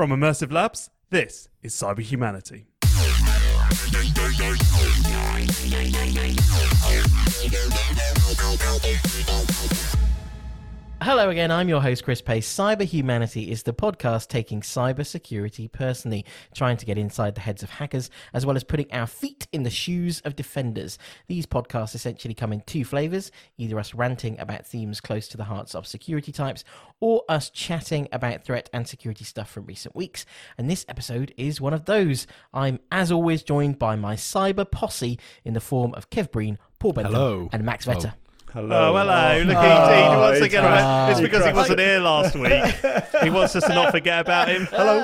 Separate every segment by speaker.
Speaker 1: From Immersive Labs, this is Cyber Humanity.
Speaker 2: Hello again, I'm your host, Chris Pace. Cyber Humanity is the podcast taking cybersecurity personally, trying to get inside the heads of hackers, as well as putting our feet in the shoes of defenders. These podcasts essentially come in two flavors either us ranting about themes close to the hearts of security types, or us chatting about threat and security stuff from recent weeks. And this episode is one of those. I'm, as always, joined by my cyber posse in the form of Kev Breen, Paul Bentham,
Speaker 3: Hello.
Speaker 2: and Max Vetter.
Speaker 1: Oh, hello. Oh, oh. Look
Speaker 4: Oh,
Speaker 1: at Dean once
Speaker 4: he
Speaker 1: again.
Speaker 2: crashed.
Speaker 1: it's
Speaker 2: He
Speaker 1: because he wasn't here last week. he wants us to not forget about him.
Speaker 4: Hello.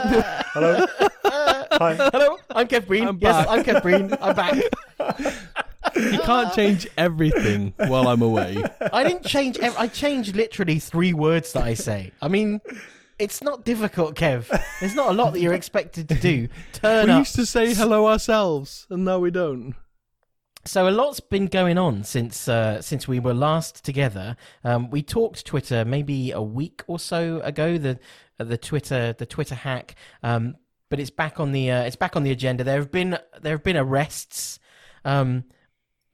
Speaker 4: Hello. Hi.
Speaker 2: Hello, I'm Kev Breen.
Speaker 3: I'm
Speaker 2: yes. I'm Kev Breen. I'm back.
Speaker 3: You can't change everything while I'm away.
Speaker 2: I didn't change. ev- I changed literally three words that I say. I mean, it's not difficult, Kev. There's not a lot that you're expected to do. Turn
Speaker 3: We
Speaker 2: up.
Speaker 3: used to say hello ourselves, and now we don't.
Speaker 2: So a lot's been going on since uh, since we were last together. Um, we talked Twitter maybe a week or so ago. The the Twitter the Twitter hack, um, but it's back on the uh, it's back on the agenda. There have been there have been arrests. Um,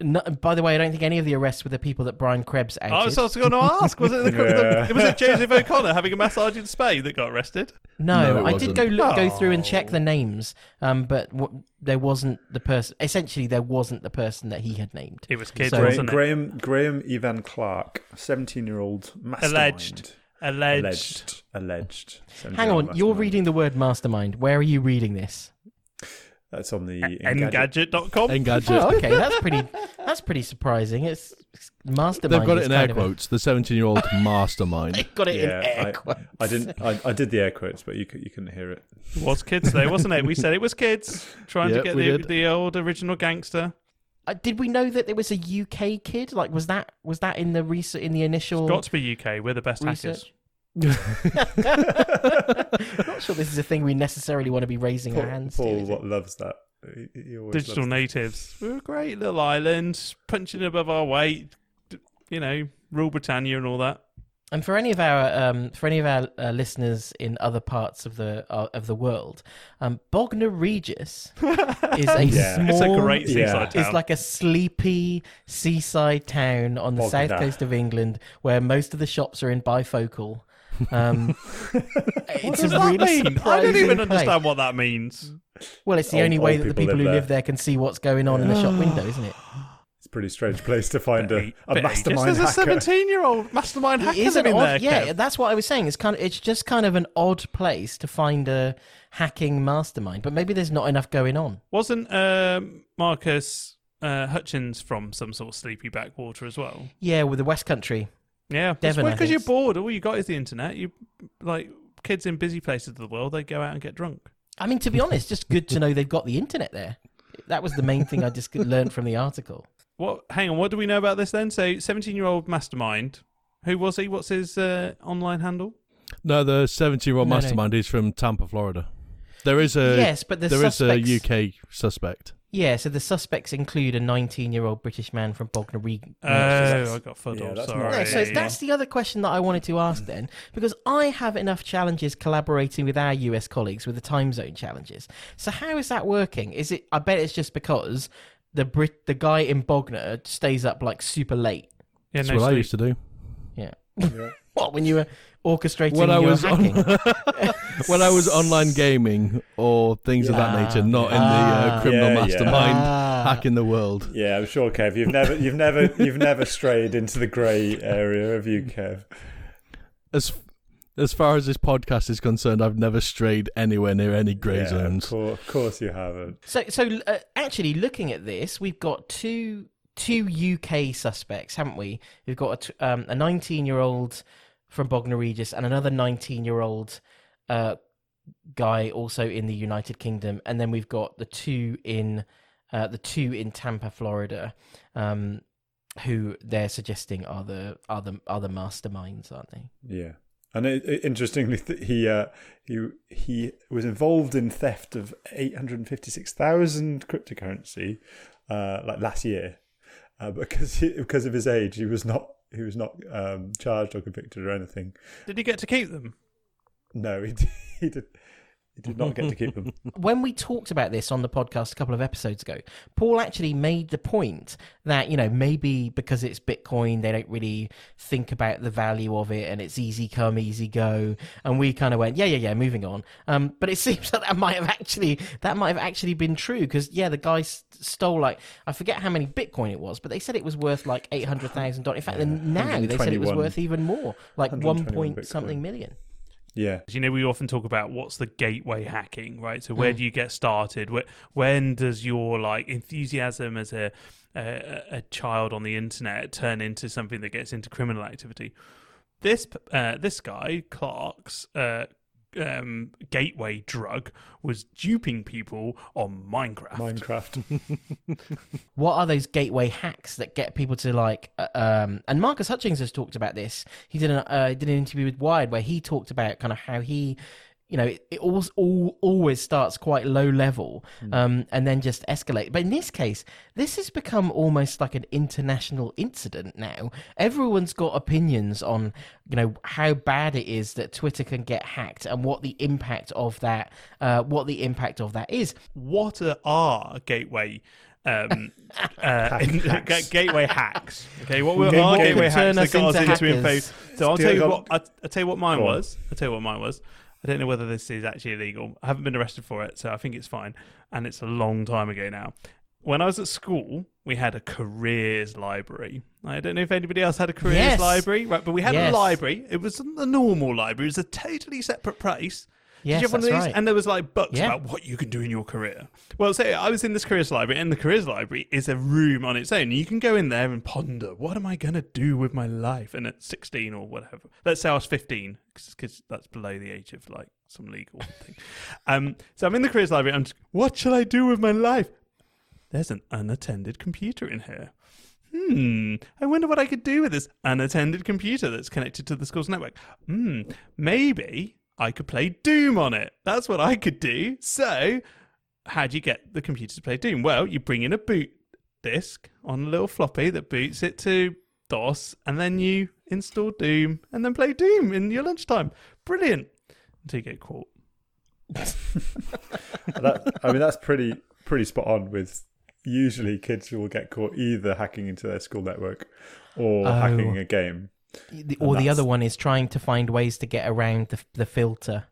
Speaker 2: no, by the way, I don't think any of the arrests were the people that Brian Krebs outed.
Speaker 1: I was also going to ask, was it, the,
Speaker 4: Yeah.
Speaker 1: the, was it Joseph O'Connor having a massage in Spain that got arrested?
Speaker 2: No,
Speaker 3: No, it
Speaker 2: I did go
Speaker 3: wasn't.
Speaker 2: look, go through and check
Speaker 1: Oh.
Speaker 2: the names, um, but w- there wasn't the person. Essentially, there wasn't the person that he had named.
Speaker 1: It was kids,
Speaker 2: So-
Speaker 4: Graham,
Speaker 1: wasn't it?
Speaker 4: Graham, Graham Ivan Clark, 17 year old mastermind.
Speaker 1: Alleged. Alleged.
Speaker 4: Alleged. Alleged.
Speaker 2: Hang on, you're reading the word mastermind. Where are you reading this?
Speaker 4: That's on the Engadget.
Speaker 1: Engadget.com.
Speaker 3: Engadget.
Speaker 2: Oh, okay, that's pretty. That's pretty surprising. It's, it's mastermind.
Speaker 3: They've got it in air
Speaker 2: kind of a-
Speaker 3: quotes. The 17 year old mastermind.
Speaker 2: They've got it
Speaker 4: Yeah,
Speaker 2: in air
Speaker 4: I,
Speaker 2: quotes.
Speaker 4: I didn't. I, I did the air quotes, but you you couldn't hear it.
Speaker 1: It was kids though, wasn't it? We said it was kids trying to get the,
Speaker 3: did.
Speaker 1: the old original gangster.
Speaker 2: Uh, did we know that there was a UK kid? Like, was that was that in the research in the initial?
Speaker 1: Got to be UK. We're the best
Speaker 2: Research.
Speaker 1: hackers.
Speaker 2: Not sure this is a thing we necessarily want to be raising our hands
Speaker 4: Paul
Speaker 2: to. is it?
Speaker 4: what loves that. He, he
Speaker 1: Digital
Speaker 4: loves
Speaker 1: natives. We're a great little island, punching above our weight. You know, rule Britannia and all that.
Speaker 2: And for any of our um, for any of our uh, listeners in other parts of the uh, of the world, um, Bognor Regis is a
Speaker 4: Yeah.
Speaker 2: small.
Speaker 1: It's a great
Speaker 4: Yeah.
Speaker 1: town.
Speaker 2: It's like a sleepy seaside town on the south coast of England, where most of the shops are in bifocal. Um,
Speaker 1: what
Speaker 2: it's
Speaker 1: does
Speaker 2: a
Speaker 1: that
Speaker 2: really
Speaker 1: mean? I don't even
Speaker 2: place.
Speaker 1: understand what that means.
Speaker 2: Well, it's the
Speaker 4: Old-
Speaker 2: only way that the
Speaker 4: people
Speaker 2: people who
Speaker 4: live
Speaker 2: live there can see what's going on in the shop window, isn't it?
Speaker 4: It's a pretty strange place to find a, a
Speaker 1: Bit ageist.
Speaker 4: mastermind
Speaker 1: There's a
Speaker 4: hacker.
Speaker 1: 17 year old mastermind hacker
Speaker 2: It is an
Speaker 1: living there.
Speaker 2: odd, yeah.
Speaker 1: Kev.
Speaker 2: That's what I was saying. It's kind of, it's just kind of an odd place to find a hacking mastermind, but maybe there's not enough going on.
Speaker 1: Wasn't um, Marcus uh, Hutchins from some sort of sleepy backwater as well?
Speaker 2: Yeah, with the West Country.
Speaker 1: Yeah,
Speaker 2: Devon, I
Speaker 1: because you're bored. All you got is the internet. You like kids in busy places of the world. They go out and get drunk.
Speaker 2: I mean, to be honest, just good to know they've got the internet there. That was the main thing I just learned from the article.
Speaker 1: What? Hang on. What do we know about this then? So, 17 year old mastermind. Who was he? What's his uh, online handle?
Speaker 3: No, the 17 year old
Speaker 2: No, no.
Speaker 3: mastermind is from Tampa, Florida. There is a
Speaker 2: yes, but the
Speaker 3: there is
Speaker 2: suspects.
Speaker 3: a UK suspect.
Speaker 2: Yeah, so the suspects include a 19-year-old British man from Bognor Regis.
Speaker 1: Oh, I got fuddled.
Speaker 4: yeah, that's
Speaker 1: sorry.
Speaker 2: No, so
Speaker 4: Yeah.
Speaker 2: that's the other question that I wanted to ask then, because I have enough challenges collaborating with our US colleagues with the time zone challenges. So how is that working? Is it? I bet it's just because the Brit, the guy in Bognor stays up like super late.
Speaker 1: yeah,
Speaker 3: That's
Speaker 1: no
Speaker 3: what I used to do.
Speaker 2: Yeah.
Speaker 4: Yeah.
Speaker 2: What when you were orchestrating
Speaker 3: When I
Speaker 2: your
Speaker 3: was on-
Speaker 2: hacking?
Speaker 3: When I was online gaming or things of that nature, not in the
Speaker 2: Ah.
Speaker 3: uh, criminal
Speaker 4: Yeah, yeah.
Speaker 3: mastermind
Speaker 2: Ah.
Speaker 3: hacking the world.
Speaker 4: Yeah, I'm sure, Kev. You've never, you've never, you've never strayed into the grey area, have you, Kev?
Speaker 3: As as far as this podcast is concerned, I've never strayed anywhere near any grey
Speaker 4: yeah,
Speaker 3: zones.
Speaker 4: Of course, of course you haven't.
Speaker 2: So, so uh, actually, looking at this, we've got two two UK suspects, haven't we? We've got a t- um, a 19 year old from Bognor Regis and another 19 year old uh, guy also in the United Kingdom, and then we've got the two in uh, the two in Tampa, Florida, um, who they're suggesting are the are the are the masterminds, aren't they?
Speaker 4: Yeah, and it, it- interestingly, he uh, he he was involved in theft of eight hundred fifty six thousand cryptocurrency, uh, like last year, uh, because he, because of his age, he was not he was not um, charged or convicted or anything.
Speaker 1: Did he get to keep them?
Speaker 4: No, he did, he did He did not get to keep them.
Speaker 2: when we talked about this on the podcast a couple of episodes ago, Paul actually made the point that, you know, maybe because it's Bitcoin, they don't really think about the value of it and it's easy come, easy go. And we kind of went, yeah, yeah, yeah, moving on. Um, but it seems that that might have actually, that might have actually been true because, yeah, the guy s- stole like, I forget how many Bitcoin it was, but they said it was worth like $800,000. In fact,
Speaker 4: Yeah,
Speaker 2: now they said it was worth even more, like 1
Speaker 4: 121
Speaker 2: point something million.
Speaker 4: Yeah.
Speaker 1: You know, we often talk about what's the gateway hacking, right? So where do you get started? Where, when does your like enthusiasm as a, a a child on the internet turn into something that gets into criminal activity? This uh, this guy Clark's uh, um, gateway drug was duping people on Minecraft.
Speaker 4: Minecraft.
Speaker 2: what are those gateway hacks that get people to like uh, um and marcus hutchings has talked about this he did an uh, did an interview with wired where he talked about kind of how he you know it, it always all, always starts quite low level um and then just escalate but in this case this has become almost like an international incident now everyone's got opinions on you know how bad it is that twitter can get hacked and what the impact of that uh what the impact of that is
Speaker 1: what are, are gateway um, uh,
Speaker 4: hacks.
Speaker 1: ga- gateway hacks? Okay, what were
Speaker 4: Gateway-
Speaker 1: our gateway hacks that got
Speaker 2: us
Speaker 1: us
Speaker 2: into
Speaker 1: into info?
Speaker 2: hackers?
Speaker 1: So I'll tell you what. I'll, I'll tell you what mine was. I'll tell you what mine was. I don't know whether this is actually illegal. I haven't been arrested for it, so I think it's fine. And it's a long time ago now. When I was at school, we had a careers library. I don't know if anybody else had a careers
Speaker 2: Yes.
Speaker 1: library, right? But we had
Speaker 2: Yes.
Speaker 1: a library. It was a normal library. It was a totally separate place.
Speaker 2: Yes
Speaker 1: Did you have one of these?
Speaker 2: right.
Speaker 1: And there was like books
Speaker 2: Yeah.
Speaker 1: about what you can do in your career. Well, say I was in this careers library, and the careers library is a room on its own. You can go in there and ponder, what am I going to do with my life? And at 16 or whatever, let's say I was 15, because that's below the age of like some legal thing. Um, so I'm in the careers library. I'm just, what shall I do with my life? There's an unattended computer in here. Hmm, I wonder what I could do with this unattended computer that's connected to the school's network. Hmm, maybe I could play Doom on it. That's what I could do. So, how do you get the computer to play Doom? Well, you bring in a boot disk on a little floppy that boots it to DOS, and then you install Doom and then play Doom in your lunchtime. Brilliant. Until you get caught.
Speaker 4: that, I mean, that's pretty pretty spot on. With usually kids will get caught either hacking into their school network or
Speaker 2: Oh.
Speaker 4: hacking a game.
Speaker 2: The- or the other one is trying to find ways to get around the, the filter.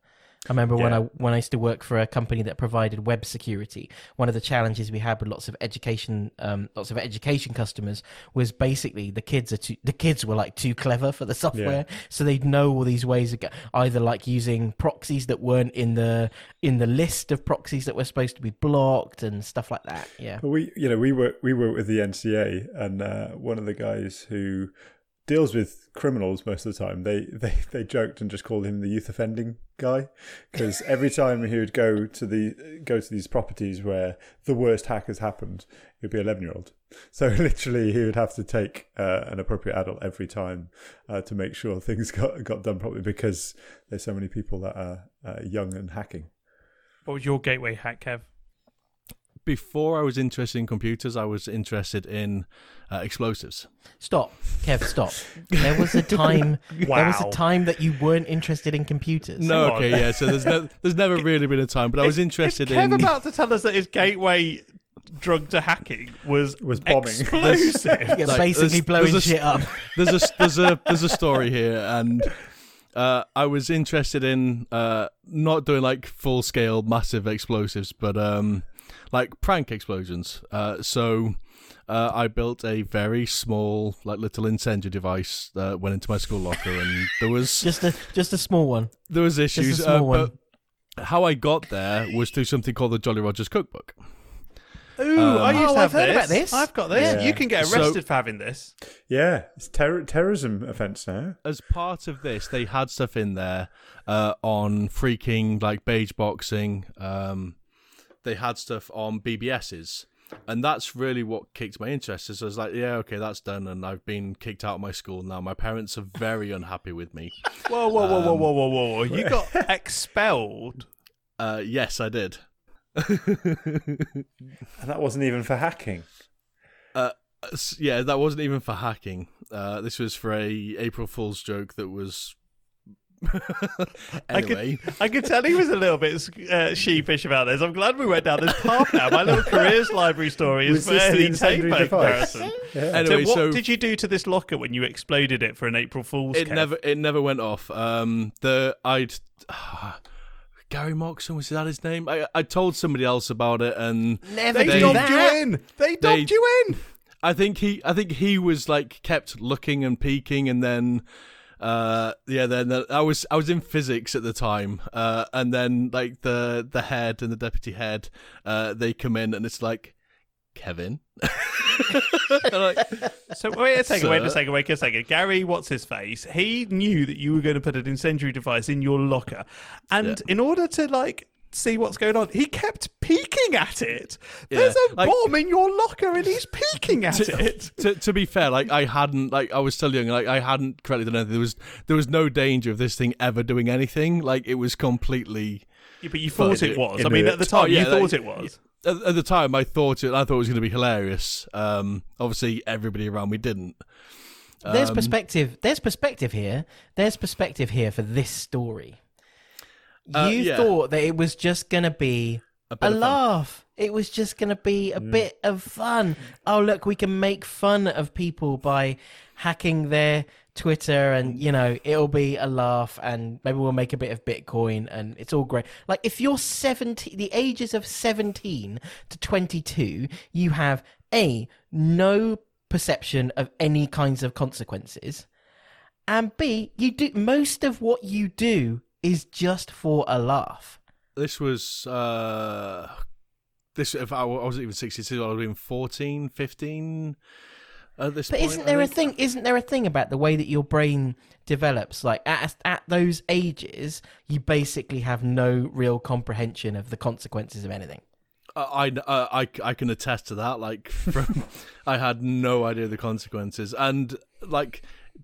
Speaker 2: I remember when I when I used to work for a company that provided web security. One of the challenges we had with lots of education, um, lots of education customers was basically the kids are too, the kids were like too clever for the software, so they'd know all these ways of either like using proxies that weren't in the in the list of proxies that were supposed to be blocked and stuff like that. Yeah.
Speaker 4: But we, you know, we were we were with the NCA, and uh, one of the guys who deals with criminals most of the time, they they they joked and just called him the youth offending guy because every time he would go to the go to these properties where the worst hack has happened, he'd be eleven year old. So literally, he would have to take uh, an appropriate adult every time uh, to make sure things got got done properly because there's so many people that are uh, young and hacking.
Speaker 1: What was your gateway hack, Kev?
Speaker 3: Before I was interested in computers, I was interested in uh, explosives.
Speaker 2: Stop, Kev. Stop. There was a time. wow. There was a time that you weren't interested in computers.
Speaker 3: No,
Speaker 1: Hang on.
Speaker 3: okay, yeah. So there's no, there's never really been a time, but I was interested
Speaker 1: is Kev
Speaker 3: in.
Speaker 1: about to tell us that his gateway drug to hacking was
Speaker 4: Was bombing.
Speaker 1: explosive.
Speaker 2: Yeah,
Speaker 3: Like,
Speaker 2: basically
Speaker 3: there's-
Speaker 2: blowing
Speaker 3: there's a-
Speaker 2: shit up.
Speaker 3: there's a there's a there's a story here, and uh, I was interested in uh, not doing like full scale massive explosives, but um, like prank explosions. Uh, so uh, I built a very small, like little incendiary device that went into my school locker, and there was
Speaker 2: Just a just a small one.
Speaker 3: there was issues.
Speaker 2: Just a small
Speaker 3: uh,
Speaker 2: one.
Speaker 3: but how I got there was through something called the Jolly Rogers Cookbook.
Speaker 1: Ooh,
Speaker 3: Um,
Speaker 1: I used
Speaker 2: Oh,
Speaker 1: to have
Speaker 2: I've heard
Speaker 1: this.
Speaker 2: about this.
Speaker 1: I've got this.
Speaker 4: Yeah.
Speaker 1: You can get
Speaker 3: So-
Speaker 1: arrested for having this.
Speaker 4: Yeah, it's ter- terrorism offence now.
Speaker 3: as part of this, they had stuff in there uh, on freaking like beige boxing. Um, they had stuff on BBSs, and that's really what kicked my interest. Is I was like, yeah, okay, that's done, and I've been kicked out of my school now. My parents are very unhappy with me.
Speaker 1: Whoa, whoa, whoa,
Speaker 3: Um,
Speaker 1: whoa, whoa, whoa, whoa, whoa! You got expelled.
Speaker 3: Uh, yes, I did.
Speaker 4: And that wasn't even for hacking.
Speaker 3: S- yeah, that wasn't even for hacking. Uh, this was for a April Fool's joke that was anyway,
Speaker 1: I could tell he was a little bit uh, sheepish about this. I'm glad we went down this path now. My little careers library story is
Speaker 4: Was the
Speaker 1: fairly
Speaker 4: incendiary
Speaker 1: tame by comparison.
Speaker 4: Yeah.
Speaker 3: anyway,
Speaker 1: so what
Speaker 3: so
Speaker 1: did you do to this locker when you exploded it for an April Fool's?
Speaker 3: it
Speaker 1: Kev?
Speaker 3: never it never went off. Um, the I'd Gary Moxon was that his name? I I told somebody else about it, and
Speaker 2: Never
Speaker 1: They,
Speaker 2: do
Speaker 3: They-
Speaker 1: dobbed
Speaker 2: that.
Speaker 1: you in. They
Speaker 3: They-
Speaker 1: you in.
Speaker 3: I think he I think he was like kept looking and peeking, and then. Uh yeah then uh, I was I was in physics at the time uh and then like the the head and the deputy head uh they come in and it's like Kevin like,
Speaker 1: So wait a second, wait a
Speaker 3: Sir?
Speaker 1: second, wait a second. Gary, what's his face? He knew that you were going to put an incendiary device in your locker, and in order to like see what's going on, he kept peeking at it. There's a
Speaker 3: like-
Speaker 1: bomb in your locker, and he's peeking at it.
Speaker 3: to, to be fair, like I hadn't, like I was still young, like I hadn't correctly done anything. There was there was no danger of this thing ever doing anything. Like it was completely.
Speaker 1: Yeah, but you thought it was. I mean,
Speaker 4: the-
Speaker 1: at the time,
Speaker 3: Oh, yeah,
Speaker 1: you thought
Speaker 3: like-
Speaker 1: it was.
Speaker 3: At, at the time, I thought it. I thought it was going to be hilarious. Um, obviously, everybody around me didn't.
Speaker 2: There's
Speaker 3: Um,
Speaker 2: perspective. There's perspective here. There's perspective here for this story. You
Speaker 3: Uh, yeah.
Speaker 2: thought that it was just gonna be
Speaker 3: A
Speaker 2: a,
Speaker 3: bit of fun.
Speaker 2: laugh. It was just gonna be a bit of fun. Oh look, we can make fun of people by hacking their Twitter, and you know it'll be a laugh, and maybe we'll make a bit of Bitcoin, and it's all great. Like if you're seventeen, the ages of seventeen to twenty-two, you have a no perception of any kinds of consequences and B, you do most of what you do is just for a laugh.
Speaker 3: This was uh, this. If I, I wasn't even sixty-two, I would have been 14, 15 At this
Speaker 2: But
Speaker 3: point,
Speaker 2: isn't there a thing? Isn't there a thing about the way that your brain develops? Like at at those ages, you basically have no real comprehension of the consequences of anything.
Speaker 3: I, I, I, I can attest to that. Like, from, I had no idea the consequences, and like,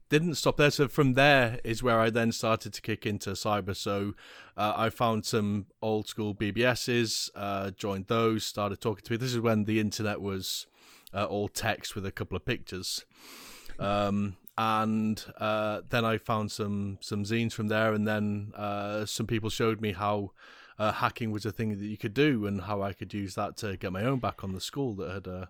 Speaker 3: didn't stop there. So from there is where I then started to kick into cyber. So uh, I found some old school BBSs, uh, joined those, started talking to me. This is when the internet was uh, all text with a couple of pictures. Um, and uh, then I found some some zines from there, and then uh, some people showed me how uh, hacking was a thing that you could do, and how I could use that to get my own back on the school that had.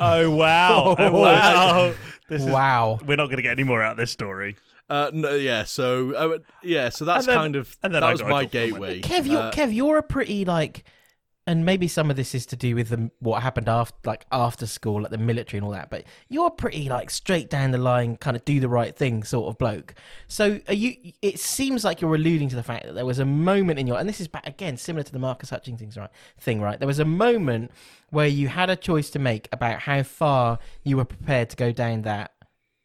Speaker 1: Oh wow! Oh, wow! This is,
Speaker 2: Wow.
Speaker 1: We're not going to get any more out of this story.
Speaker 3: uh, no, yeah, so uh, yeah, so that's
Speaker 1: And then-
Speaker 3: kind of
Speaker 1: and then
Speaker 3: that
Speaker 1: I
Speaker 3: was
Speaker 1: got
Speaker 3: my
Speaker 1: call from
Speaker 3: gateway.
Speaker 2: Kev, you're
Speaker 3: Uh,
Speaker 2: Kev, you're a pretty like, and maybe some of this is to do with the, what happened after, like after school, like the military and all that. But you're pretty like straight down the line, kind of do the right thing sort of bloke. So you? It seems like you're alluding to the fact that there was a moment in your, and this is back again similar to the Marcus Hutchings things, right? Thing, right? There was a moment where you had a choice to make about how far you were prepared to go down that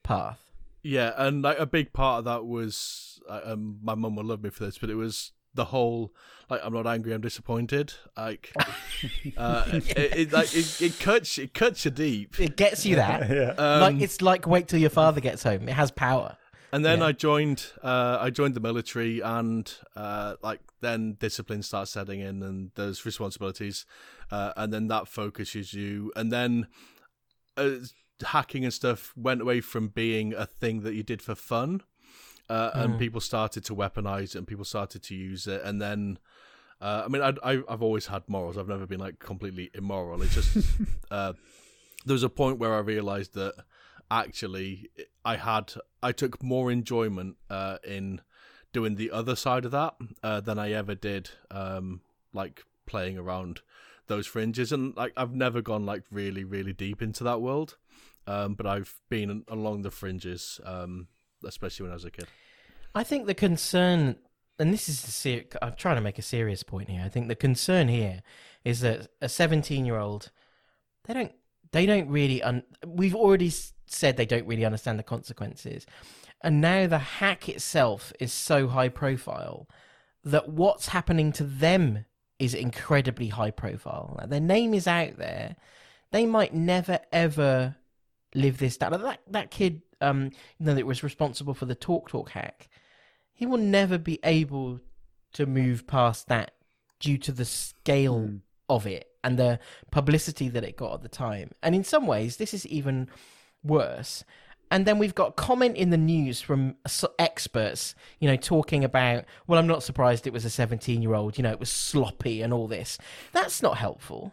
Speaker 2: path.
Speaker 3: Yeah, and like a big part of that was uh, um, my mum will love me for this, but it was the whole like I'm not angry, I'm disappointed. Like, uh, it, it like it, it cuts it cuts you deep.
Speaker 2: It gets you that.
Speaker 4: yeah.
Speaker 3: Um,
Speaker 2: like it's like wait till your father gets home. It has power.
Speaker 3: and then
Speaker 2: yeah.
Speaker 3: I joined uh, I joined the military, and uh, like then discipline starts setting in, and there's responsibilities, uh, and then that focuses you, and then. Uh, hacking and stuff went away from being a thing that you did for fun uh, and
Speaker 2: Mm.
Speaker 3: people started to weaponize it and people started to use it. And then uh, i mean I, I, i've always had morals. I've never been like completely immoral. It's just uh, there was a point where i realized that actually i had i took more enjoyment uh, in doing the other side of that uh, than i ever did um, like playing around those fringes. And like i've never gone like really really deep into that world. Um, but i've been along the fringes um, especially when i was a kid
Speaker 2: I think the concern, and this is the ser- I'm trying to make a serious point here. I think the concern here is that a 17 year old, they don't, they don't really. Un- we've already said they don't really understand the consequences, and now the hack itself is so high profile that what's happening to them is incredibly high profile. Like, their name is out there. They might never ever live this down. That that kid, um, you know, that was responsible for the Talk Talk hack. He will never be able to move past that due to the scale of it and the publicity that it got at the time. And in some ways, this is even worse. and then we've got comment in the news from experts, you know, talking about, well, I'm not surprised it was a 17 year old, you know, it was sloppy and all this. That's not helpful.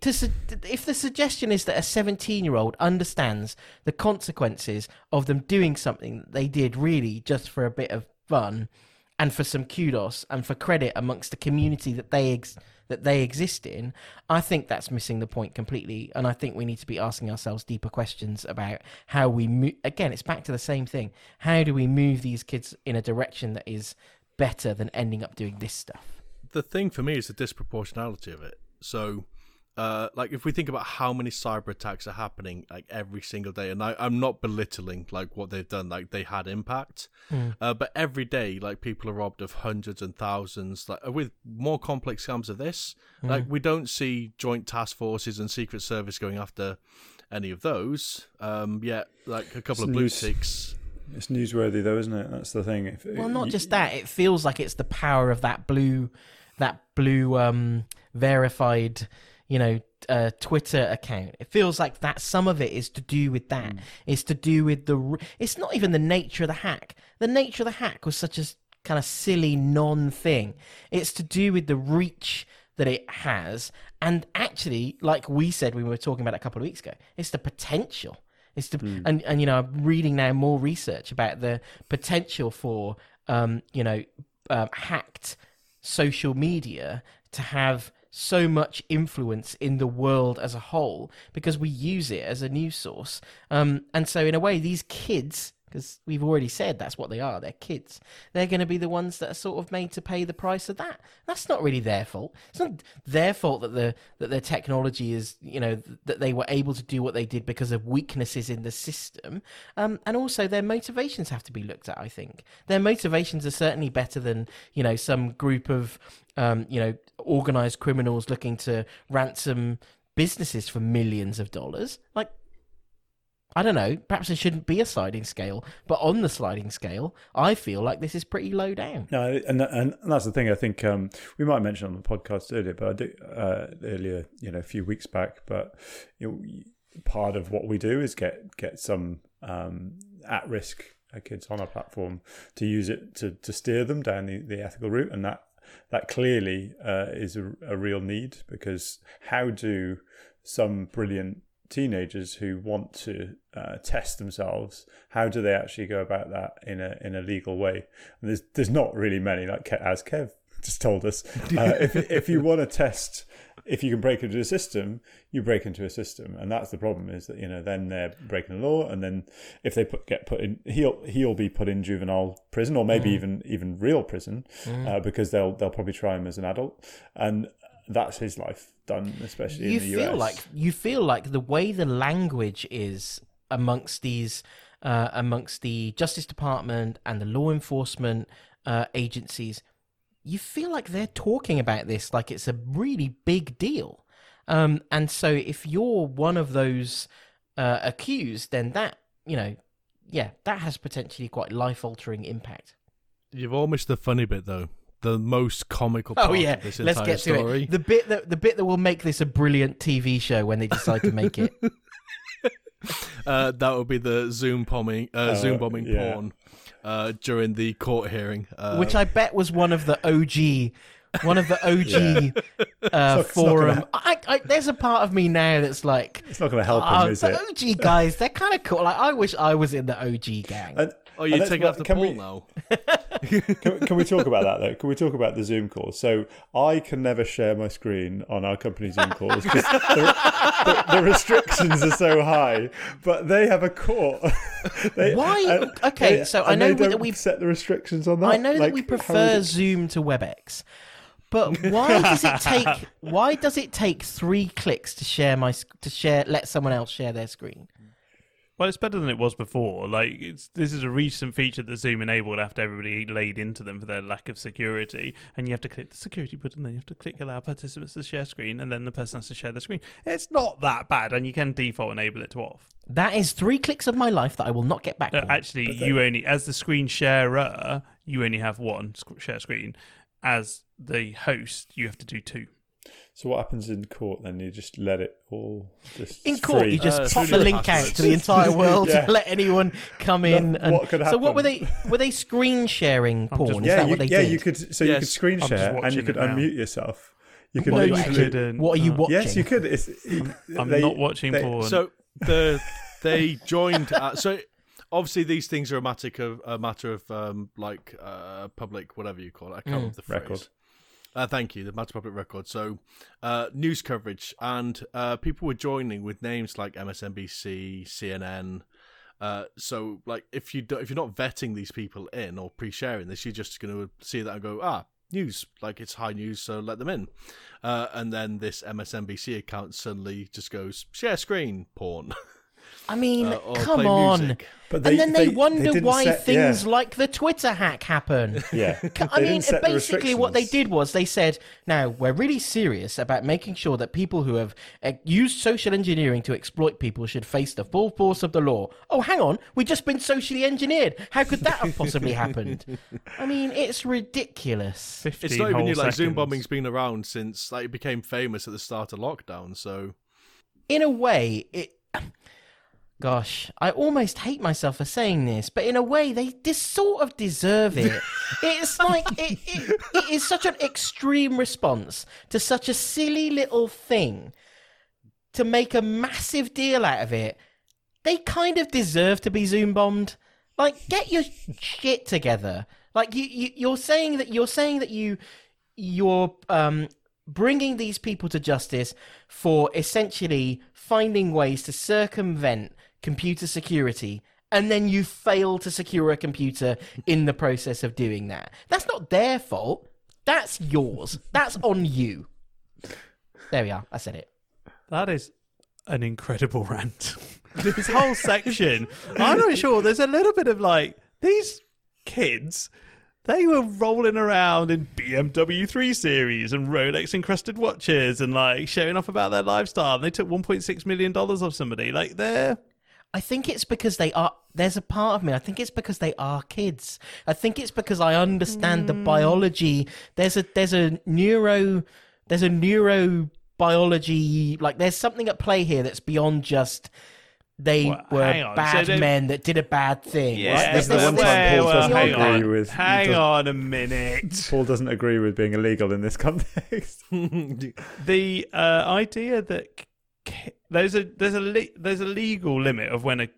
Speaker 2: To su- if the suggestion is that a 17 year old understands the consequences of them doing something that they did really just for a bit of fun and for some kudos and for credit amongst the community that they ex- that they exist in, I think that's missing the point completely. And I think we need to be asking ourselves deeper questions about how we move. Again, it's back to the same thing. How do we move these kids in a direction that is better than ending up doing this stuff?
Speaker 3: the thing for me is the disproportionality of it. So, uh, like if we think about how many cyber attacks are happening like every single day, and I, I'm not belittling like what they've done, like they had impact, uh, but every day like people are robbed of hundreds and thousands. Like with more complex scams of this, like we don't see joint task forces and secret service going after any of those. Um, yet like a couple
Speaker 4: It's
Speaker 3: of blue
Speaker 4: news.
Speaker 3: ticks.
Speaker 4: It's newsworthy, though, isn't it? That's the thing. If,
Speaker 2: Well, not
Speaker 4: you-
Speaker 2: just that. It feels like it's the power of that blue, that blue um, verified, you know, uh, Twitter account. It feels like that. Some of it is to do with that. It's to do with the. It's not even the nature of the hack. The nature of the hack was such a kind of silly non-thing. It's to do with the reach that it has, and actually, like we said when we were talking about it a couple of weeks ago, it's the potential. It's the and and you know I'm reading now more research about the potential for um you know um, hacked social media to have so much influence in the world as a whole because we use it as a news source. Um, and so, in a way, these kids, because we've already said that's what they are, they're kids, they're going to be the ones that are sort of made to pay the price of that. That's not really their fault. It's not their fault that the that their technology is, you know, that they were able to do what they did because of weaknesses in the system. Um, and also, their motivations have to be looked at. I think their motivations are certainly better than you know some group of um, you know organized criminals looking to ransom businesses for millions of dollars. Like I don't know, perhaps there shouldn't be a sliding scale, but on the sliding scale, I feel like this is pretty low down.
Speaker 4: No, and and that's the thing. I think um, we might mention on the podcast earlier, but I do uh, earlier, you know, a few weeks back. But you know, part of what we do is get get some um, at risk kids on our platform to use it to, to steer them down the, the ethical route, and that that clearly uh, is a, a real need because how do some brilliant teenagers who want to uh, test themselves how do they actually go about that in a in a legal way? And there's there's not really many like Ke- as Kev just told us uh, if if you want to test if you can break into a system you break into a system. And that's the problem is that you know then they're breaking the law and then if they put, get put in he'll he'll be put in juvenile prison or maybe even even real prison uh, because they'll they'll probably try him as an adult. And that's his life done especially
Speaker 2: you
Speaker 4: in the
Speaker 2: feel
Speaker 4: US
Speaker 2: like you feel like the way the language is amongst these uh, amongst the Justice Department and the law enforcement uh, agencies, you feel like they're talking about this like it's a really big deal. Um, and so if you're one of those uh, accused, then that you know, yeah, that has potentially quite life altering impact.
Speaker 3: You've all missed the funny bit though. The most comical part Oh
Speaker 2: yeah,
Speaker 3: of this
Speaker 2: let's
Speaker 3: entire
Speaker 2: get to
Speaker 3: story.
Speaker 2: it. The bit that the bit that will make this a brilliant TV show when they decide to make it.
Speaker 3: Uh, that would be the Zoom bombing, uh,
Speaker 4: Uh,
Speaker 3: Zoom bombing
Speaker 4: yeah.
Speaker 3: porn uh, during the court hearing. Uh,
Speaker 2: which I bet was one of the OG, one of the OG uh,
Speaker 4: It's not-
Speaker 2: forum.
Speaker 4: gonna-
Speaker 2: I, I, there's a part of me now that's like,
Speaker 4: it's not going to help
Speaker 2: oh,
Speaker 4: him is
Speaker 2: the
Speaker 4: it
Speaker 2: OG guys, they're kind of cool. Like, I wish I was in the OG gang.
Speaker 4: and,
Speaker 3: oh, you're taking off the
Speaker 4: can
Speaker 3: poll
Speaker 4: we-
Speaker 3: now.
Speaker 4: can, can we talk about that though? Can we talk about the Zoom calls? So I can never share my screen on our company Zoom calls because the, the, the restrictions are so high. But they have a court. they,
Speaker 2: Why?
Speaker 4: and-
Speaker 2: Okay,
Speaker 4: they-
Speaker 2: so I know that we've-
Speaker 4: set the restrictions on that.
Speaker 2: I know that we prefer Zoom to WebEx, but why does it take? Why does it take three clicks to share my to share? Let someone else share their screen.
Speaker 1: Well, it's better than it was before. Like, it's this is a recent feature that Zoom enabled after everybody laid into them for their lack of security. And you have to click the security button, then you have to click allow participants to share screen, and then the person has to share the screen. It's not that bad, and you can default enable it to off.
Speaker 2: That is three clicks of my life that I will not get back. Paul.
Speaker 1: actually, you only as the screen sharer, you only have one sc- share screen. As the host, you have to do two.
Speaker 4: So what happens in court then? You just let it all just
Speaker 2: In court,
Speaker 4: free?
Speaker 2: you just
Speaker 3: Uh,
Speaker 2: pop the
Speaker 3: the
Speaker 2: link out to the entire world
Speaker 4: Yeah.
Speaker 2: let anyone come in.
Speaker 4: No,
Speaker 2: and
Speaker 4: what could
Speaker 2: so, what were they? Were they screen sharing porn?
Speaker 1: just-
Speaker 2: Is
Speaker 4: yeah,
Speaker 2: that
Speaker 4: you,
Speaker 2: what they
Speaker 4: yeah,
Speaker 2: did?
Speaker 4: you could. So you could screen share and you could
Speaker 1: it now.
Speaker 4: unmute yourself. You could
Speaker 2: No, you
Speaker 1: couldn't.
Speaker 2: What are you
Speaker 1: Uh,
Speaker 2: watching?
Speaker 4: Yes, you could. It's,
Speaker 1: I'm
Speaker 4: they-
Speaker 1: not watching
Speaker 4: they-
Speaker 1: porn.
Speaker 3: So the they joined. Uh, so obviously these things are a matter of a matter of um, like uh, public whatever you call it. I can't remember the phrase.
Speaker 4: Record.
Speaker 3: Uh, thank you. The matter public record. So uh, news coverage and uh, people were joining with names like MSNBC, CNN. Uh, so like if you do, if you're not vetting these people in or pre-sharing this, you're just going to see that and go ah news like it's high news, so let them in. Uh, and then this MSNBC account suddenly just goes share screen porn.
Speaker 2: I mean,
Speaker 3: uh, or
Speaker 2: come
Speaker 3: play
Speaker 2: on.
Speaker 3: music.
Speaker 4: But
Speaker 2: and then they, wonder
Speaker 4: didn't
Speaker 2: why
Speaker 4: set-
Speaker 2: things
Speaker 4: yeah,
Speaker 2: like the Twitter hack happen.
Speaker 4: Yeah,
Speaker 2: I mean,
Speaker 4: didn't the
Speaker 2: basically, what they did was they said, "Now we're really serious about making sure that people who have uh, used social engineering to exploit people should face the full force of the law." Oh, hang on, we've just been socially engineered. How could that have possibly happened? I mean, it's ridiculous.
Speaker 3: It's not even
Speaker 1: whole
Speaker 3: new. Like Zoom bombing's been around since like it became famous at the start of lockdown. So
Speaker 2: in a way, it. Gosh, I almost hate myself for saying this, but in a way, they just sort of deserve it. it's like it, it, it is such an extreme response to such a silly little thing to make a massive deal out of it. They kind of deserve to be zoom bombed. Like, get your shit together. Like you, you, you're saying that you're saying that you, you're um, bringing these people to justice for essentially finding ways to circumvent computer security and then you fail to secure a computer in the process of doing that. That's not their fault. That's yours. That's on you. There we are. I said it.
Speaker 1: That is an incredible rant. this whole section, I'm not sure. There's a little bit of like these kids. They were rolling around in BMW 3 Series and Rolex encrusted watches and like showing off about their lifestyle. And they took 1.6 million dollars off somebody. Like they're
Speaker 2: I think it's because they are. There's a part of me. I think it's because they are kids. I think it's because I understand the biology. There's a there's a neuro there's a neurobiology like there's something at play here that's beyond just they
Speaker 1: Well,
Speaker 2: were bad
Speaker 1: So they-
Speaker 2: men that did a bad thing.
Speaker 1: Yeah,
Speaker 2: right?
Speaker 4: This is the one time Paul
Speaker 1: well,
Speaker 4: doesn't
Speaker 1: hang
Speaker 4: agree
Speaker 1: on.
Speaker 4: with-
Speaker 1: Hang on a minute.
Speaker 4: Paul doesn't agree with being illegal in this context.
Speaker 1: the uh, idea that c- there's a there's a le- there's a legal limit of when a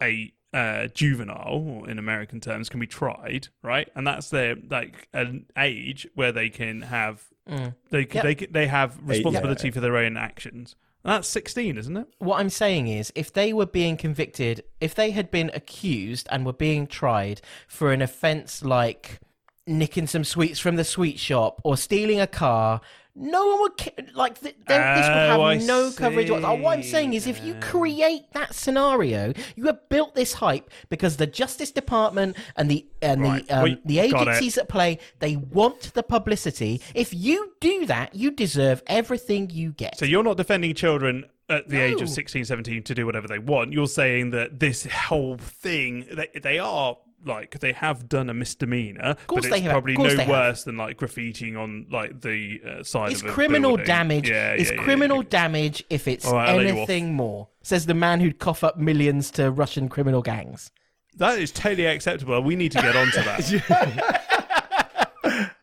Speaker 1: a uh, juvenile in American terms can be tried, right? And that's their like an age where they can have
Speaker 2: Mm.
Speaker 1: they
Speaker 2: Yep.
Speaker 1: they they have responsibility
Speaker 4: yeah.
Speaker 1: for their own actions. And that's 16, isn't it?
Speaker 2: What I'm saying is, if they were being convicted, if they had been accused and were being tried for an offence like nicking some sweets from the sweet shop or stealing a car, no one would ca- like th- there- this would have
Speaker 1: Oh, I
Speaker 2: no coverage. whatsoever. What I'm saying is, if you create that scenario, you have built this hype because the Justice Department and the and
Speaker 1: Right,
Speaker 2: the um,
Speaker 1: we
Speaker 2: the agencies at play they want the publicity. If you do that, you deserve everything you get.
Speaker 1: So you're not defending children at the age of 16, 17 to do whatever they want. You're saying that this whole thing, they, they are like they have done a misdemeanor,
Speaker 2: course
Speaker 1: but
Speaker 2: they
Speaker 1: it's
Speaker 2: have.
Speaker 1: probably
Speaker 2: Of course
Speaker 1: no
Speaker 2: they have.
Speaker 1: worse than like graffitiing on like the uh, side
Speaker 2: It's
Speaker 1: of a
Speaker 2: criminal
Speaker 1: building.
Speaker 2: damage.
Speaker 1: Yeah,
Speaker 2: it's
Speaker 1: yeah, yeah,
Speaker 2: criminal
Speaker 1: yeah.
Speaker 2: damage if it's
Speaker 1: All right, I'll let you off.
Speaker 2: anything more. Says the man who'd cough up millions to Russian criminal gangs.
Speaker 1: That is totally acceptable. We need to get onto that.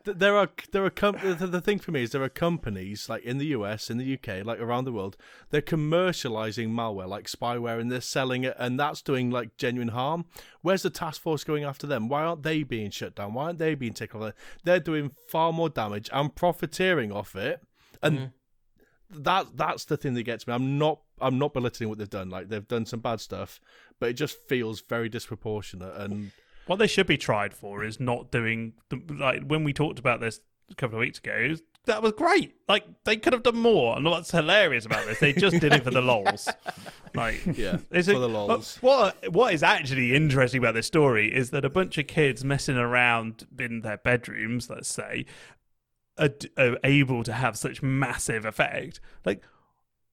Speaker 3: Th- there are there are com- the, the thing for me is there are companies like in the US, in the UK, like around the world, they're commercializing malware like spyware and they're selling it and that's doing like genuine harm. Where's the task force going after them? Why aren't they being shut down? Why aren't they being taken off? They're doing far more damage and profiteering off it. And mm-hmm. that that's the thing that gets me. I'm not I'm not belittling what they've done. Like they've done some bad stuff, but it just feels very disproportionate and
Speaker 1: what they should be tried for is not doing the, like when we talked about this a couple of weeks ago. That was great. Like they could have done more. And what's hilarious about this, they just did it for the lols. Like
Speaker 3: yeah,
Speaker 1: Is
Speaker 3: for
Speaker 1: it-
Speaker 3: the lols.
Speaker 1: What what is actually interesting about this story is that a bunch of kids messing around in their bedrooms, let's say, are, are able to have such massive effect. Like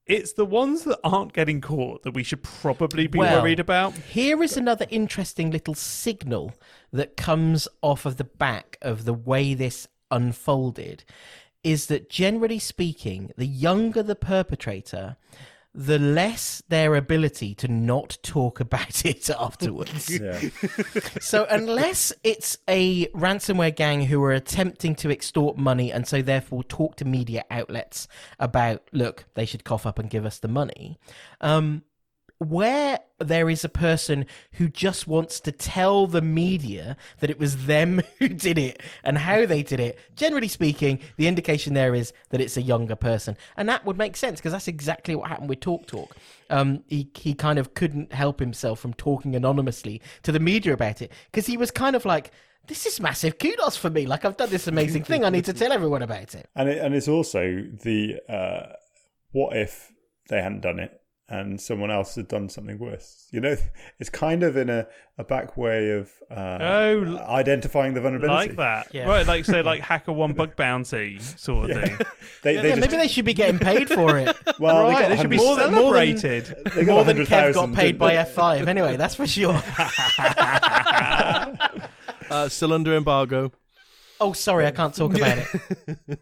Speaker 1: it's the ones that aren't getting caught that we should probably be
Speaker 2: Well,
Speaker 1: worried about.
Speaker 2: Here is another interesting little signal that comes off of the back of the way this unfolded. is that generally speaking, the younger the perpetrator, the less their ability to not talk about it afterwards.
Speaker 4: Yeah.
Speaker 2: so unless it's a ransomware gang who are attempting to extort money and so therefore talk to media outlets about look they should cough up and give us the money um where there is a person who just wants to tell the media that it was them who did it and how they did it, generally speaking, the indication there is that it's a younger person. And that would make sense because that's exactly what happened with Talk Talk. Um, he, he kind of couldn't help himself from talking anonymously to the media about it because he was kind of like, this is massive kudos for me. Like, I've done this amazing thing. I need to tell everyone about it.
Speaker 4: And it, and it's also the uh, what if they hadn't done it and someone else had done something worse. You know, it's kind of in a, a back way of uh,
Speaker 1: Oh,
Speaker 4: identifying the vulnerability.
Speaker 1: like that,
Speaker 2: Yeah.
Speaker 1: right? Like so, like HackerOne bug bounty sort of thing.
Speaker 4: They, they
Speaker 2: Yeah,
Speaker 4: just,
Speaker 2: maybe they should be getting paid for it.
Speaker 4: well,
Speaker 1: right,
Speaker 4: they,
Speaker 1: they should be
Speaker 2: more than-
Speaker 1: celebrated.
Speaker 4: they got
Speaker 2: More than
Speaker 4: 100,000,
Speaker 2: Kev got paid by? F5. Anyway, that's for sure.
Speaker 3: Uh, still under embargo.
Speaker 2: Oh, sorry, I can't talk about it.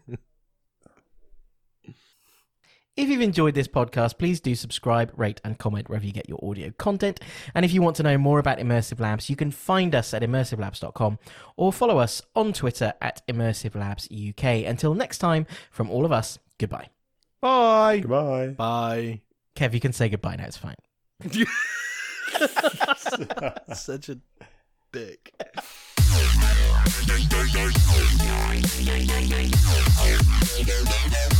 Speaker 2: If you've enjoyed this podcast, please do subscribe, rate, and comment wherever you get your audio content. And if you want to know more about Immersive Labs, you can find us at immersivelabs.com or follow us on Twitter at Immersive Labs UK. Until next time, from all of us, goodbye.
Speaker 1: Bye.
Speaker 4: Goodbye.
Speaker 3: Bye.
Speaker 2: Kev, you can say goodbye now, it's fine.
Speaker 3: Such a dick.
Speaker 5: Thank you.